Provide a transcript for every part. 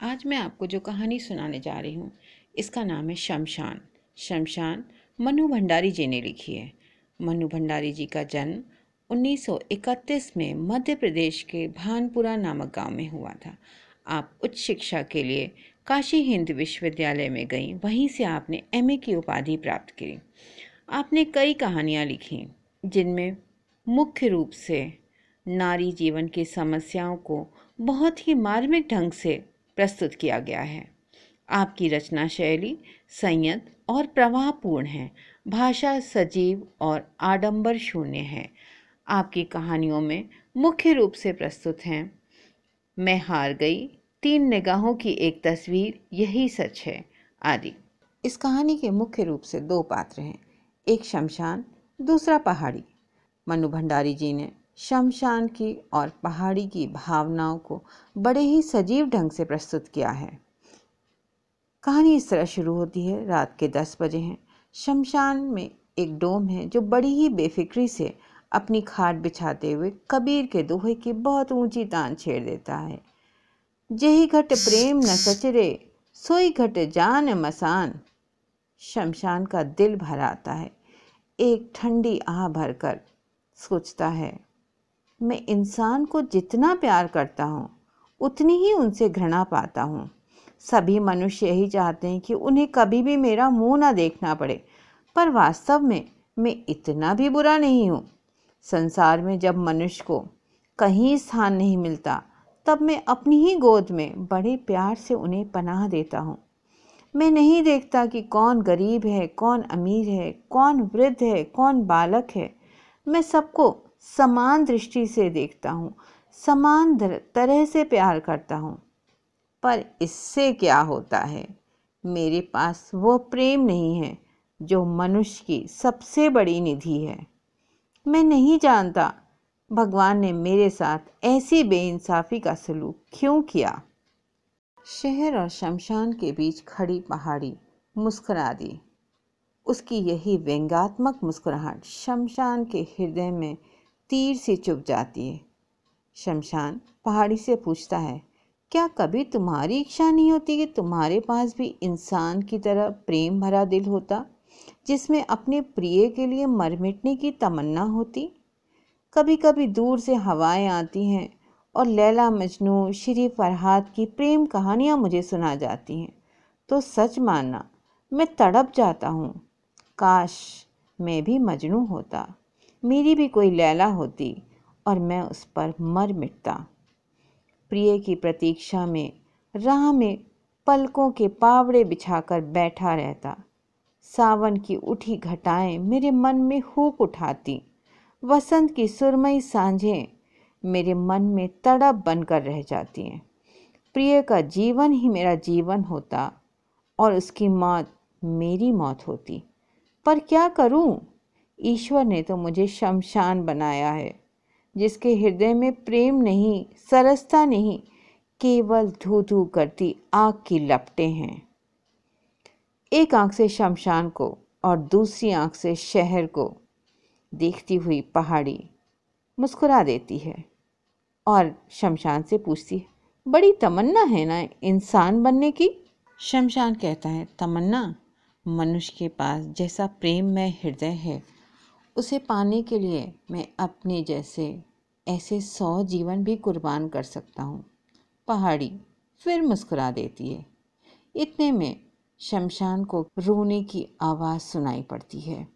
आज मैं आपको जो कहानी सुनाने जा रही हूँ, इसका नाम है शमशान। शमशान मनु भंडारी जी ने लिखी है। मनु भंडारी जी का जन्म 1931 में मध्य प्रदेश के भानपुरा नामक गाँव में हुआ था। आप उच्च शिक्षा के लिए काशी हिंद विश्वविद्यालय में गई, वहीं से आपने एमए की उपाधि प्राप्त की। आपने कई कहानियाँ लिखी, जिनमें मुख्य रूप से नारी जीवन की समस्याओं को बहुत ही मार्मिक ढंग से प्रस्तुत किया गया है। आपकी रचना शैली संयत और प्रवाहपूर्ण है। भाषा सजीव और आडंबर शून्य है। आपकी कहानियों में मुख्य रूप से प्रस्तुत हैं। मैं हार गई। तीन निगाहों की एक तस्वीर यही सच है। आदि। इस कहानी के मुख्य रूप से दो पात्र हैं। एक शमशान, दूसरा पहाड़ी। मनु भंडारी जी ने शमशान की और पहाड़ी की भावनाओं को बड़े ही सजीव ढंग से प्रस्तुत किया है। कहानी इस तरह शुरू होती है। रात के दस बजे हैं। शमशान में एक डोम है जो बड़ी ही बेफिक्री से अपनी खाट बिछाते हुए कबीर के दोहे की बहुत ऊँची तान छेड़ देता है। जही घट प्रेम न सचरे, सोई घट जान मसान। शमशान का दिल भर आता है। एक ठंडी आह भरकर सोचता है मैं इंसान को जितना प्यार करता हूँ, उतनी ही उनसे घृणा पाता हूँ। सभी मनुष्य यही चाहते हैं कि उन्हें कभी भी मेरा मुँह ना देखना पड़े, पर वास्तव में मैं इतना भी बुरा नहीं हूँ। संसार में जब मनुष्य को कहीं स्थान नहीं मिलता, तब मैं अपनी ही गोद में बड़े प्यार से उन्हें पनाह देता हूँ। मैं नहीं देखता कि कौन गरीब है, कौन अमीर है, कौन वृद्ध है, कौन बालक है। मैं सबको समान दृष्टि से देखता हूँ, समान तरह से प्यार करता हूँ। पर इससे क्या होता है? मेरे पास वो प्रेम नहीं है, जो मनुष्य की सबसे बड़ी निधि है। मैं नहीं जानता, भगवान ने मेरे साथ ऐसी बेइंसाफ़ी का सलूक क्यों किया? शहर और शमशान के बीच खड़ी पहाड़ी मुस्कुरा दी। उसकी यही व्यंगात्मक मुस्कुराहट शमशान के हृदय में तीर से चुप जाती है। शमशान पहाड़ी से पूछता है, क्या कभी तुम्हारी इच्छा नहीं होती कि तुम्हारे पास भी इंसान की तरह प्रेम भरा दिल होता, जिसमें अपने प्रिय के लिए मर मिटने की तमन्ना होती? कभी कभी दूर से हवाएँ आती हैं और लैला मजनू, श्री फरहाद की प्रेम कहानियाँ मुझे सुना जाती हैं। तो सच मानना, मैं तड़प जाता हूँ। काश मैं भी मजनू होता। मेरी भी कोई लैला होती और मैं उस पर मर मिटता। प्रिय की प्रतीक्षा में राह में पलकों के पावड़े बिछाकर बैठा रहता। सावन की उठी घटाएँ मेरे मन में हुक उठाती। वसंत की सुरमई सांझें मेरे मन में तड़प बनकर रह जाती हैं। प्रिय का जीवन ही मेरा जीवन होता और उसकी मौत मेरी मौत होती। पर क्या करूँ? ईश्वर ने तो मुझे शमशान बनाया है, जिसके हृदय में प्रेम नहीं, सरसता नहीं, केवल धू धू करती आग की लपटें हैं। एक आँख से शमशान को और दूसरी आँख से शहर को देखती हुई पहाड़ी मुस्कुरा देती है और शमशान से पूछती है, बड़ी तमन्ना है ना इंसान बनने की? शमशान कहता है, तमन्ना, मनुष्य के पास जैसा प्रेम में हृदय है उसे पाने के लिए मैं अपने जैसे ऐसे सौ जीवन भी कुर्बान कर सकता हूँ। पहाड़ी फिर मुस्कुरा देती है। इतने में शमशान को रोने की आवाज़ सुनाई पड़ती है,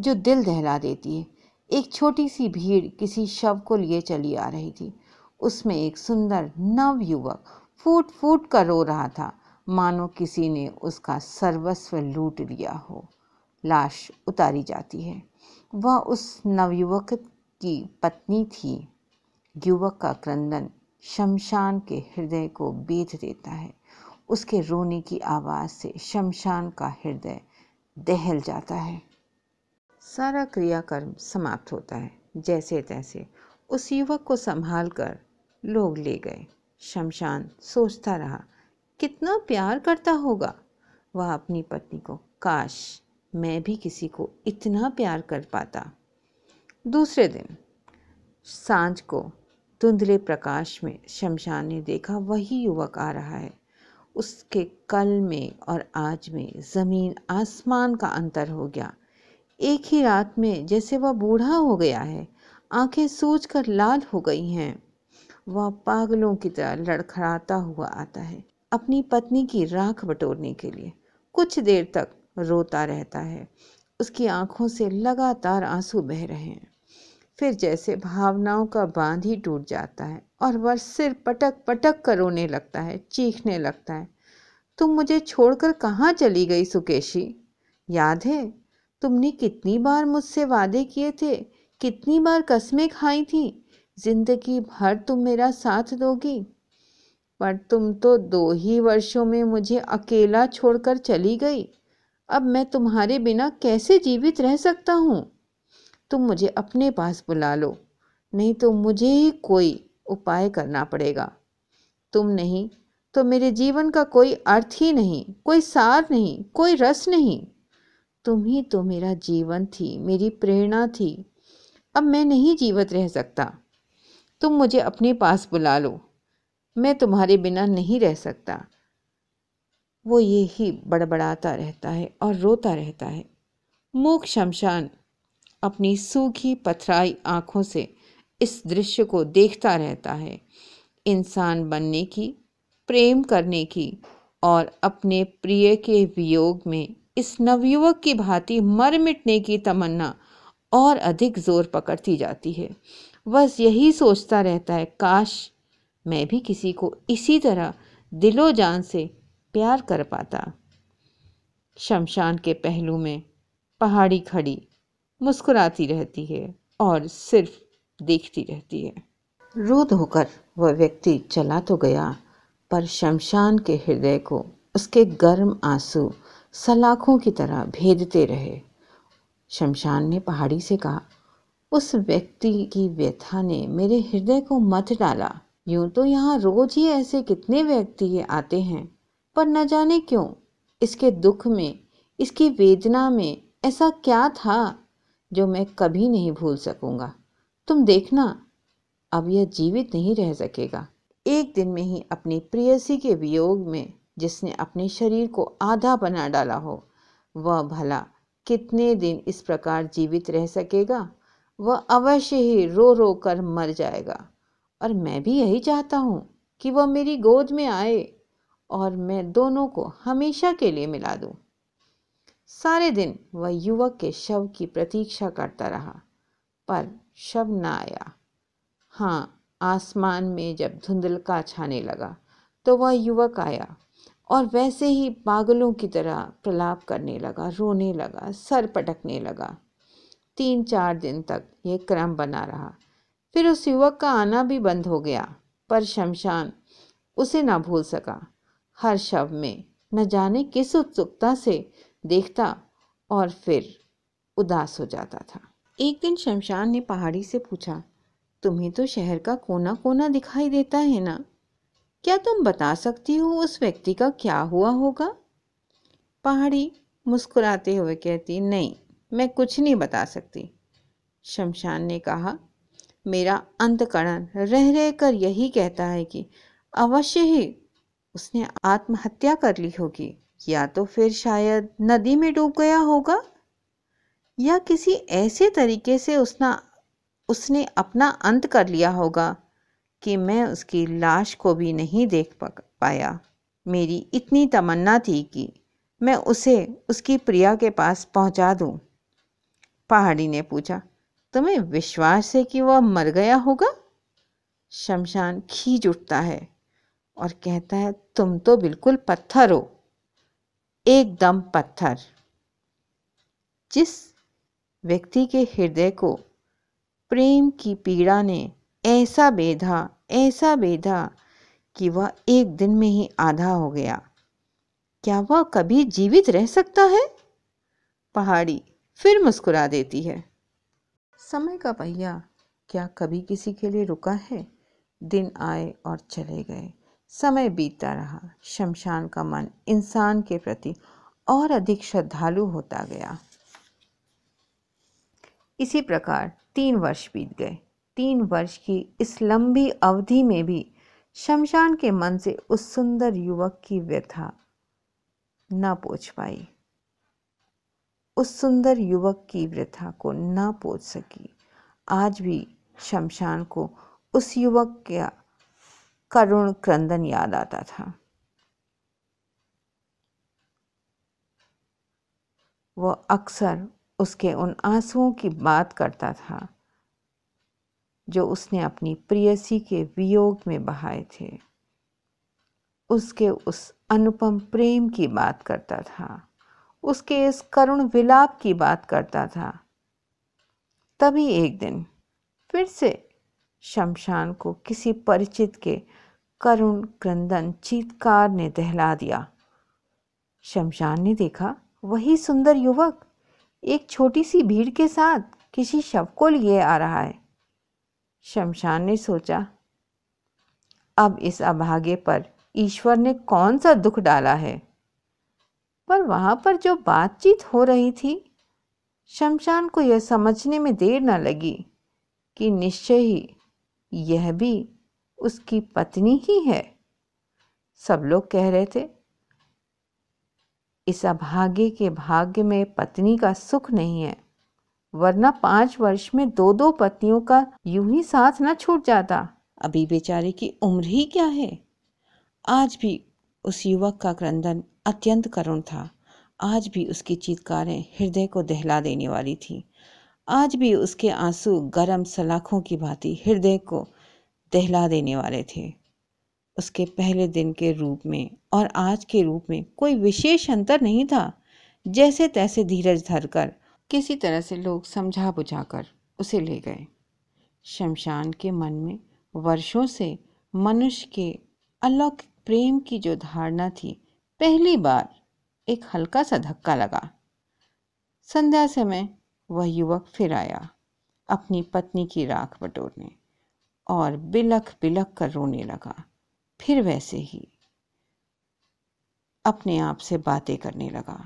जो दिल दहला देती है। एक छोटी सी भीड़ किसी शव को लिए चली आ रही थी। उसमें एक सुंदर नव युवक फूट फूट कर रो रहा था। मानो किसी ने उसका सर्वस्व लूट लिया हो। लाश उतारी जाती है। वह उस नवयुवक की पत्नी थी। युवक का क्रंदन शमशान के हृदय को बेच देता है। उसके रोने की आवाज़ से शमशान का हृदय दहल जाता है। सारा क्रियाकर्म समाप्त होता है। जैसे तैसे उस युवक को संभाल कर लोग ले गए। शमशान सोचता रहा, कितना प्यार करता होगा। वह अपनी पत्नी को काश मैं भी किसी को इतना प्यार कर पाता। दूसरे दिन, साँझ को धुंधले प्रकाश में शमशान ने देखा वही युवक आ रहा है। उसके कल में और आज में ज़मीन आसमान का अंतर हो गया। एक ही रात में जैसे वह बूढ़ा हो गया है, आँखें सूज कर लाल हो गई हैं। वह पागलों की तरह लड़खड़ाता हुआ आता है, अपनी पत्नी की राख बटोरने के लिए। कुछ देर तक रोता रहता है। उसकी आँखों से लगातार आँसू बह रहे हैं। फिर जैसे भावनाओं का बाँध ही टूट जाता है और वह सिर पटक पटक कर रोने लगता है, चीखने लगता है। तुम मुझे छोड़कर कहाँ चली गई सुकेशी? याद है, तुमने कितनी बार मुझसे वादे किए थे, कितनी बार कस्में खाई थी, ज़िंदगी भर तुम मेरा साथ दोगी। पर तुम तो दो ही वर्षों में मुझे अकेला छोड़कर चली गई। अब मैं तुम्हारे बिना कैसे जीवित रह सकता हूँ? तुम मुझे अपने पास बुला लो, नहीं तो मुझे ही कोई उपाय करना पड़ेगा। तुम नहीं तो मेरे जीवन का कोई अर्थ ही नहीं, कोई सार नहीं, कोई रस नहीं। तुम ही तो मेरा जीवन थी, मेरी प्रेरणा थी। अब मैं नहीं जीवित रह सकता। तुम मुझे अपने पास बुला लो। मैं तुम्हारे बिना नहीं रह सकता। वो ये ही बड़बड़ाता रहता है और रोता रहता है। मूक शमशान अपनी सूखी पथराई आँखों से इस दृश्य को देखता रहता है। इंसान बनने की, प्रेम करने की और अपने प्रिय के वियोग में इस नवयुवक की भांति मर मिटने की तमन्ना और अधिक ज़ोर पकड़ती जाती है। बस यही सोचता रहता है, काश मैं भी किसी को इसी तरह दिलो जान से प्यार कर पाता। शमशान के पहलू में पहाड़ी खड़ी मुस्कुराती रहती है और सिर्फ़ देखती रहती है। रो धोकर वह व्यक्ति चला तो गया, पर शमशान के हृदय को उसके गर्म आँसू सलाखों की तरह भेदते रहे। शमशान ने पहाड़ी से कहा, उस व्यक्ति की व्यथा ने मेरे हृदय को मत डाला। यूँ तो यहाँ रोज ही ऐसे कितने व्यक्ति आते हैं। पर न जाने क्यों, इसके दुख में, इसकी वेदना में ऐसा क्या था, जो मैं कभी नहीं भूल सकूँगा। तुम देखना, अब यह जीवित नहीं रह सकेगा। एक दिन में ही अपनी प्रियसी के वियोग में, जिसने अपने शरीर को आधा बना डाला हो, वह भला कितने दिन इस प्रकार जीवित रह सकेगा, वह अवश्य ही रो रो कर मर जाएगा। और मैं भी यही चाहता हूँ कि वह मेरी गोद में आए। और मैं दोनों को हमेशा के लिए मिला दूँ। सारे दिन वह युवक के शव की प्रतीक्षा करता रहा, पर शव न आया। हाँ आसमान में जब धुंधलका छाने लगा तो वह युवक आया और वैसे ही पागलों की तरह प्रलाप करने लगा, रोने लगा, सर पटकने लगा। तीन चार दिन तक यह क्रम बना रहा। फिर उस युवक का आना भी बंद हो गया, पर शमशान उसे ना भूल सका। हर शव में। न जाने किस उत्सुकता से देखता और फिर उदास हो जाता था। एक दिन शमशान ने पहाड़ी से पूछा, तुम्हें तो शहर का कोना कोना दिखाई देता है ना? क्या तुम बता सकती हो उस व्यक्ति का क्या हुआ होगा? पहाड़ी मुस्कुराते हुए कहती, नहीं, मैं कुछ नहीं बता सकती। शमशान ने कहा, मेरा अंतकरण रह रह कर यही कहता है कि अवश्य ही उसने आत्महत्या कर ली होगी। या तो फिर शायद नदी में डूब गया होगा, या किसी ऐसे तरीके से उसना, उसने अपना अंत कर लिया होगा कि मैं उसकी लाश को भी नहीं देख पाया। मेरी इतनी तमन्ना थी कि मैं उसे, उसकी प्रिया के पास पहुँचा दूँ। पहाड़ी ने पूछा, तुम्हें विश्वास है कि वह मर गया होगा? शमशान खींच उठता है। और कहता है, तुम तो बिल्कुल पत्थर हो। एकदम पत्थर। जिस व्यक्ति के हृदय को प्रेम की पीड़ा ने ऐसा बेधा ऐसा बेधा कि वह एक दिन में ही आधा हो गया। क्या वह कभी जीवित रह सकता है? पहाड़ी फिर मुस्कुरा देती है। समय का पहिया, क्या कभी किसी के लिए रुका है? दिन आए और चले गए। समय बीतता रहा। शमशान का मन इंसान के प्रति और अधिक श्रद्धालु होता गया। इसी प्रकार तीन वर्ष बीत गए। तीन वर्ष की इस लंबी अवधि में भी शमशान के मन से उस सुंदर युवक की व्यथा न पूछ पाई। उस सुंदर युवक की व्यथा को न पूछ सकी। आज भी शमशान को उस युवक का करुण क्रंदन याद आता था। वो अक्सर उसके उन आंसुओं की बात करता था, जो उसने अपनी प्रियसी के वियोग में बहाए थे। उसके उस अनुपम प्रेम की बात करता था, उसके इस करुण विलाप की बात करता था। तभी एक दिन फिर से शमशान को किसी परिचित के करुण क्रंदन चीतकार ने दहला दिया। शमशान ने देखा, वही सुंदर युवक एक छोटी सी भीड़ के साथ किसी शव को लिए आ रहा है। शमशान ने सोचा, अब इस अभागे पर ईश्वर ने कौन सा दुख डाला है? पर वहाँ पर जो बातचीत हो रही थी, शमशान को यह समझने में देर न लगी कि निश्चय ही यह भी उसकी पत्नी ही है। सब लोग कह रहे थे, इस अभागे के भाग्य में पत्नी का सुख नहीं है, वरना पाँच वर्ष में दो दो पत्नियों का यूँ ही साथ न छूट जाता। अभी बेचारे की उम्र ही क्या है? आज भी उस युवक का क्रंदन अत्यंत करुण था। आज भी उसकी चीतकारें हृदय को दहला देने वाली थी। आज भी उसके आँसू गरम सलाखों की भांति हृदय को दहला देने वाले थे। उसके पहले दिन के रूप में और आज के रूप में कोई विशेष अंतर नहीं था। जैसे तैसे धीरज धरकर, किसी तरह से लोग समझा बुझाकर उसे ले गए। शमशान के मन में वर्षों से मनुष्य के अलौकिक प्रेम की जो धारणा थी, पहली बार एक हल्का सा धक्का लगा। संध्या समय वह युवक फिर आया, अपनी पत्नी की राख बटोरने, और बिलख बिलख कर रोने लगा, फिर वैसे ही अपने आप से बातें करने लगा।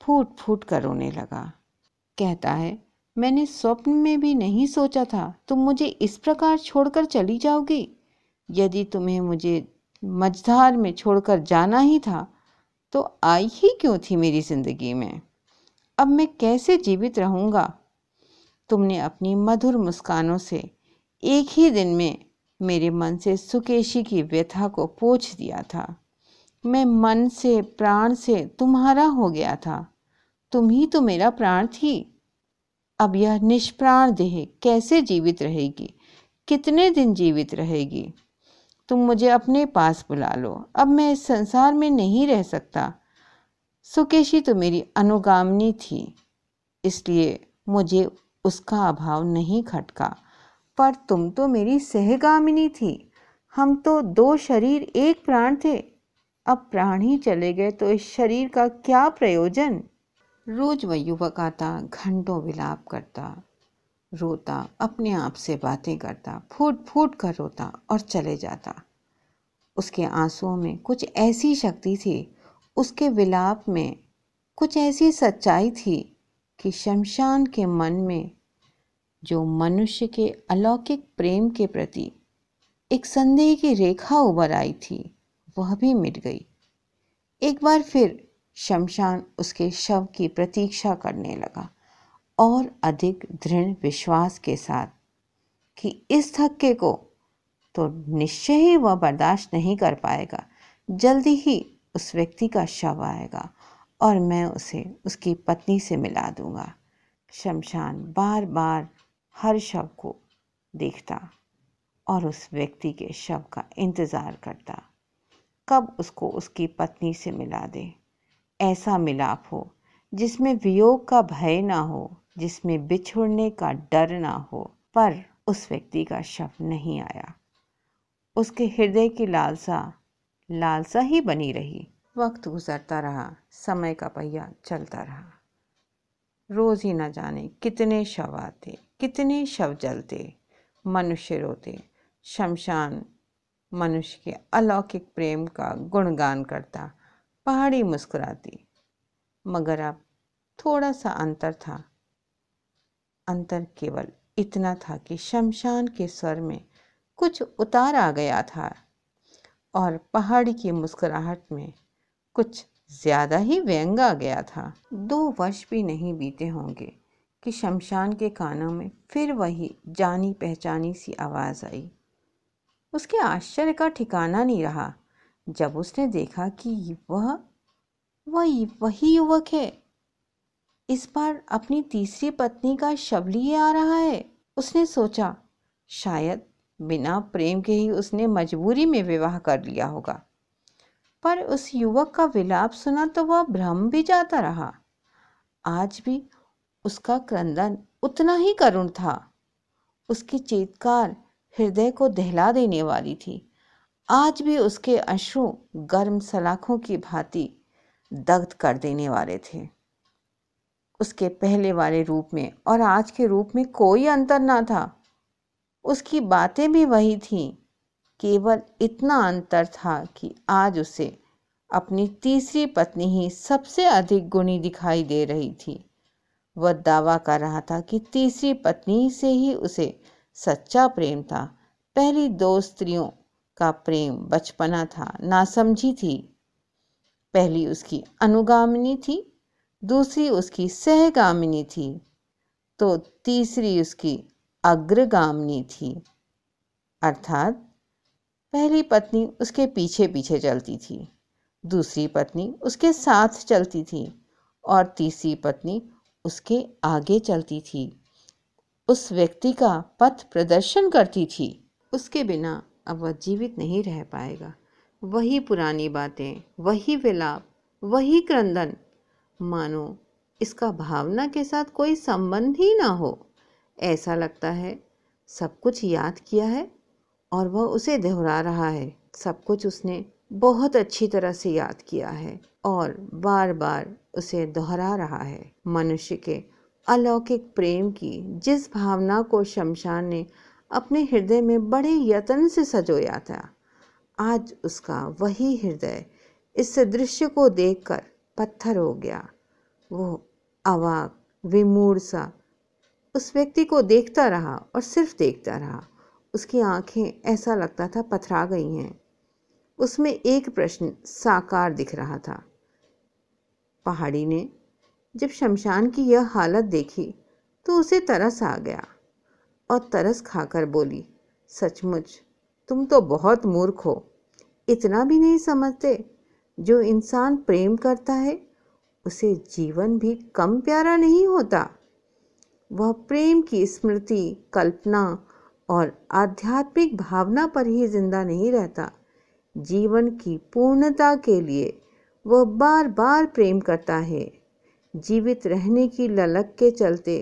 फूट फूट कर रोने लगा। कहता है, मैंने स्वप्न में भी नहीं सोचा था, तुम मुझे इस प्रकार छोड़कर चली जाओगी। यदि तुम्हें मुझे मझधार में छोड़कर जाना ही था तो आई ही क्यों थी मेरी ज़िंदगी में? अब मैं कैसे जीवित रहूँगा? तुमने अपनी मधुर मुस्कानों से एक ही दिन में मेरे मन से सुकेशी की व्यथा को पोछ दिया था। मैं मन से, प्राण से तुम्हारा हो गया था। तुम ही तो मेरा प्राण थी। अब यह निष्प्राण देह कैसे जीवित रहेगी? कितने दिन जीवित रहेगी? तुम मुझे अपने पास बुला लो। अब मैं इस संसार में नहीं रह सकता। सुकेशी तो मेरी अनुगामनी थी, इसलिए मुझे उसका अभाव नहीं खटका। पर तुम तो मेरी सहगामिनी थी। हम तो दो शरीर, एक प्राण थे। अब प्राण ही चले गए तो इस शरीर का क्या प्रयोजन? रोज वह युवक आता, घंटों विलाप करता, रोता, अपने आप से बातें करता फूट फूट कर रोता और चले जाता। उसके आंसुओं में कुछ ऐसी शक्ति थी उसके विलाप में कुछ ऐसी सच्चाई थी कि शमशान के मन में जो मनुष्य के अलौकिक प्रेम के प्रति एक संदेह की रेखा उभर आई थी, वह भी मिट गई। एक बार फिर शमशान उसके शव की प्रतीक्षा करने लगा और अधिक दृढ़ विश्वास के साथ कि इस धक्के को तो निश्चय ही वह बर्दाश्त नहीं कर पाएगा। जल्दी ही उस व्यक्ति का शव आएगा और मैं उसे उसकी पत्नी से मिला दूँगा। शमशान बार बार हर शव को देखता और उस व्यक्ति के शव का इंतज़ार करता। कब उसको उसकी पत्नी से मिला दे? ऐसा मिलाप हो जिसमें वियोग का भय ना हो, जिसमें बिछुड़ने का डर ना हो, पर उस व्यक्ति का शव नहीं आया। उसके हृदय की लालसा लालसा ही बनी रही। वक्त गुजरता रहा, समय का पहिया चलता रहा। रोज ही न जाने कितने शव आते, कितने शव जलते। मनुष्य रोते, शमशान मनुष्य के अलौकिक प्रेम का गुणगान करता, पहाड़ी मुस्कुराती। मगर अब थोड़ा सा अंतर था। अंतर केवल इतना था कि शमशान के स्वर में कुछ उतार आ गया था। और पहाड़ी की मुस्कुराहट में कुछ ज़्यादा ही व्यंग आ गया था। दो वर्ष भी नहीं बीते होंगे कि शमशान के कानों में फिर वही जानी पहचानी सी आवाज़ आई। उसके आश्चर्य का ठिकाना नहीं रहा जब उसने देखा कि वह, वही वही युवक है। इस बार अपनी तीसरी पत्नी का शव लिए आ रहा है। उसने सोचा, शायद बिना प्रेम के ही उसने मजबूरी में विवाह कर लिया होगा। पर उस युवक का विलाप सुना तो वह भ्रम भी जाता रहा। आज भी उसका क्रंदन उतना ही करुण था। उसकी चीतकार हृदय को दहला देने वाली थी। आज भी उसके अश्रु गर्म सलाखों की भांति दग्ध कर देने वाले थे। उसके पहले वाले रूप में और आज के रूप में कोई अंतर ना था। उसकी बातें भी वही थीं। केवल इतना अंतर था कि आज उसे अपनी तीसरी पत्नी ही सबसे अधिक गुणी दिखाई दे रही थी। वह दावा कर रहा था कि तीसरी पत्नी से ही उसे सच्चा प्रेम था। पहली दो स्त्रियों का प्रेम बचपना था, नासमझी थी। पहली उसकी अनुगामिनी थी, दूसरी उसकी सहगामिनी थी। तो तीसरी उसकी अग्रगामिनी थी। अर्थात, पहली पत्नी उसके पीछे पीछे चलती थी, दूसरी पत्नी उसके साथ चलती थी और तीसरी पत्नी उसके आगे चलती थी। उस व्यक्ति का पथ प्रदर्शन करती थी। उसके बिना अब वह जीवित नहीं रह पाएगा। वही पुरानी बातें, वही विलाप, वही क्रंदन। मानो इसका भावना के साथ कोई संबंध ही ना हो। ऐसा लगता है, सब कुछ याद किया है और वह उसे दोहरा रहा है। सब कुछ उसने बहुत अच्छी तरह से याद किया है और बार बार उसे दोहरा रहा है। मनुष्य के अलौकिक प्रेम की जिस भावना को शमशान ने अपने हृदय में बड़े यत्न से सजोया था, आज उसका वही हृदय इस दृश्य को देखकर पत्थर हो गया। वो अवाक, विमूढ़ सा उस व्यक्ति को देखता रहा और सिर्फ़ देखता रहा। उसकी आँखें ऐसा लगता था पथरा गई हैं। उसमें एक प्रश्न साकार दिख रहा था। पहाड़ी ने जब शमशान की यह हालत देखी तो उसे तरस आ गया और तरस खाकर बोली, सचमुच, तुम तो बहुत मूर्ख हो। इतना भी नहीं समझते, जो इंसान प्रेम करता है, उसे जीवन भी कम प्यारा नहीं होता। वह प्रेम की स्मृति, कल्पना और आध्यात्मिक भावना पर ही ज़िंदा नहीं रहता। जीवन की पूर्णता के लिए वह बार बार प्रेम करता है। जीवित रहने की ललक के चलते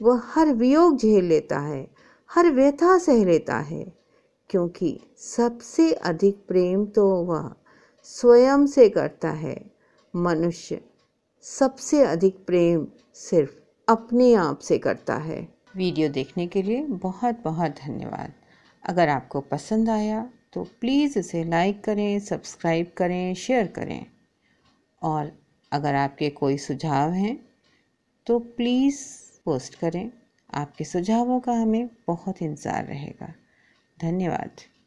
वह हर वियोग झेल लेता है, हर व्यथा सह लेता है, क्योंकि सबसे अधिक प्रेम तो वह स्वयं से करता है। मनुष्य सबसे अधिक प्रेम सिर्फ़ अपने आप से करता है। वीडियो देखने के लिए बहुत बहुत धन्यवाद। अगर आपको पसंद आया तो प्लीज़ इसे लाइक करें, सब्सक्राइब करें, शेयर करें। और अगर आपके कोई सुझाव हैं तो प्लीज़ पोस्ट करें। आपके सुझावों का हमें बहुत इंतज़ार रहेगा। धन्यवाद।